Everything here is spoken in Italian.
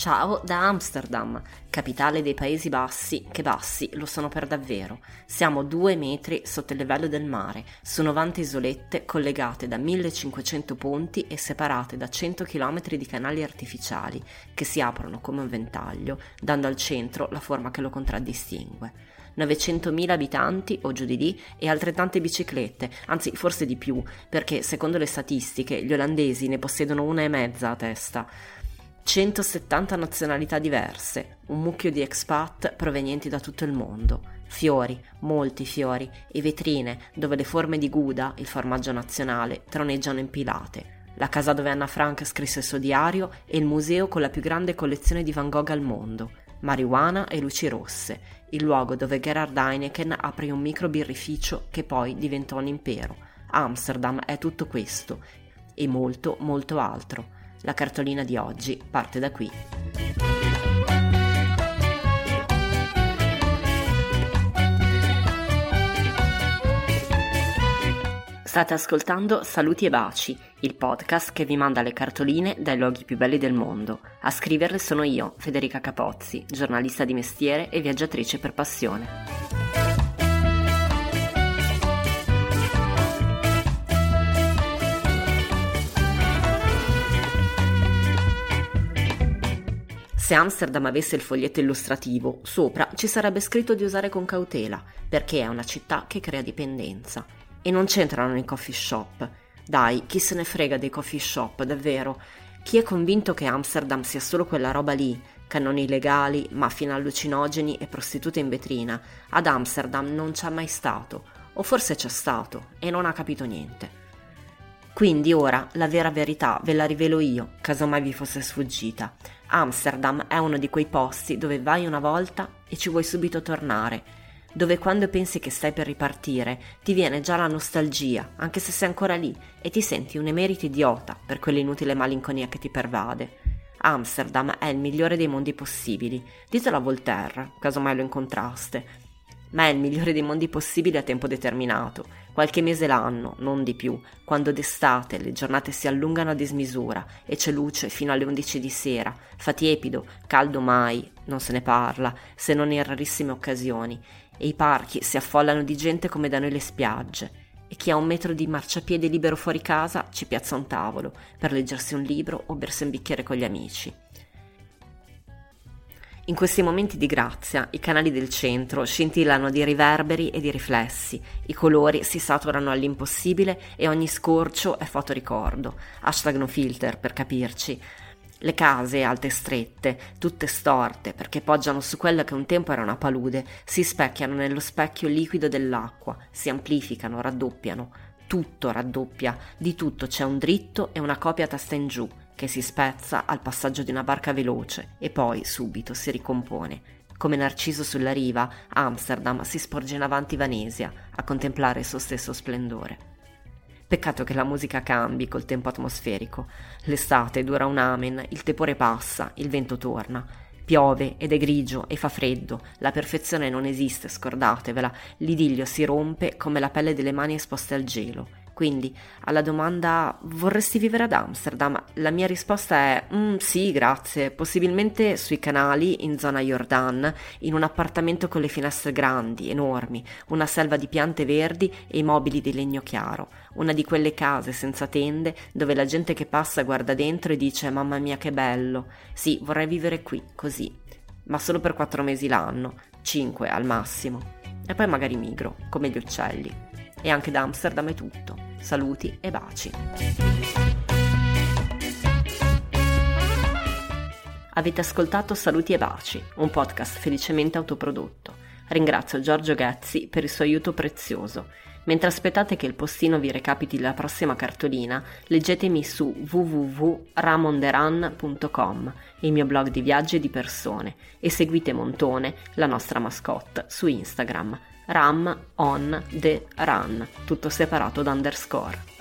Ciao da Amsterdam, capitale dei Paesi Bassi, che bassi lo sono per davvero. Siamo due metri sotto il livello del mare, su 90 isolette collegate da 1500 ponti e separate da 100 km di canali artificiali che si aprono come un ventaglio, dando al centro la forma che lo contraddistingue. 900.000 abitanti o giù di lì e altrettante biciclette, anzi forse di più, perché secondo le statistiche gli olandesi ne possiedono una e mezza a testa. 170 nazionalità diverse, un mucchio di expat provenienti da tutto il mondo, fiori, molti fiori, e vetrine dove le forme di Gouda, il formaggio nazionale, troneggiano impilate, la casa dove Anna Frank scrisse il suo diario e il museo con la più grande collezione di Van Gogh al mondo, marijuana e luci rosse, il luogo dove Gerhard Heineken aprì un micro birrificio che poi diventò un impero. Amsterdam è tutto questo e molto, molto altro. La cartolina di oggi parte da qui. State ascoltando Saluti e Baci, il podcast che vi manda le cartoline dai luoghi più belli del mondo. A scriverle sono io, Federica Capozzi, giornalista di mestiere e viaggiatrice per passione. Se Amsterdam avesse il foglietto illustrativo, sopra ci sarebbe scritto di usare con cautela, perché è una città che crea dipendenza. E non c'entrano i coffee shop. Dai, chi se ne frega dei coffee shop, davvero? Chi è convinto che Amsterdam sia solo quella roba lì, cannoni illegali, mafia allucinogeni e prostitute in vetrina, ad Amsterdam non c'è mai stato, o forse c'è stato e non ha capito niente. Quindi ora la vera verità ve la rivelo io, casomai vi fosse sfuggita. Amsterdam è uno di quei posti dove vai una volta e ci vuoi subito tornare, dove quando pensi che stai per ripartire ti viene già la nostalgia, anche se sei ancora lì, e ti senti un emerito idiota per quell'inutile malinconia che ti pervade. Amsterdam è il migliore dei mondi possibili, ditelo a Voltaire, casomai lo incontraste, ma è il migliore dei mondi possibili a tempo determinato, qualche mese l'anno, non di più, quando d'estate le giornate si allungano a dismisura e c'è luce fino alle 11 di sera, fa tiepido, caldo mai, non se ne parla, se non in rarissime occasioni, e i parchi si affollano di gente come da noi le spiagge, e chi ha un metro di marciapiede libero fuori casa ci piazza un tavolo per leggersi un libro o bersi un bicchiere con gli amici. In questi momenti di grazia i canali del centro scintillano di riverberi e di riflessi, i colori si saturano all'impossibile e ogni scorcio è fotoricordo, hashtag no filter per capirci. Le case alte e strette, tutte storte perché poggiano su quella che un tempo era una palude, si specchiano nello specchio liquido dell'acqua, si amplificano, raddoppiano. Tutto raddoppia, di tutto c'è un dritto e una copia testa in giù, che si spezza al passaggio di una barca veloce e poi subito si ricompone. Come Narciso sulla riva, Amsterdam si sporge in avanti Vanesia a contemplare il suo stesso splendore. Peccato che la musica cambi col tempo atmosferico. L'estate dura un amen, il tepore passa, il vento torna. Piove ed è grigio e fa freddo, la perfezione non esiste, scordatevela, l'idillio si rompe come la pelle delle mani esposte al gelo quindi alla domanda vorresti vivere ad Amsterdam? La mia risposta è mm, sì, grazie, possibilmente sui canali in zona Jordan, in un appartamento con le finestre grandi, enormi, una selva di piante verdi e i mobili di legno chiaro, una di quelle case senza tende dove la gente che passa guarda dentro e dice mamma mia che bello. Sì, vorrei vivere qui, così, ma solo per quattro mesi l'anno, cinque al massimo. E poi magari migro, come gli uccelli. E anche da Amsterdam è tutto. Saluti e baci. Avete ascoltato Saluti e Baci, un podcast felicemente autoprodotto. Ringrazio Giorgio Ghezzi per il suo aiuto prezioso. Mentre aspettate che il postino vi recapiti la prossima cartolina, leggetemi su www.ramonderan.com, il mio blog di viaggi e di persone, e seguite Montone, la nostra mascotte, su Instagram. Ram on the run, tutto separato da underscore.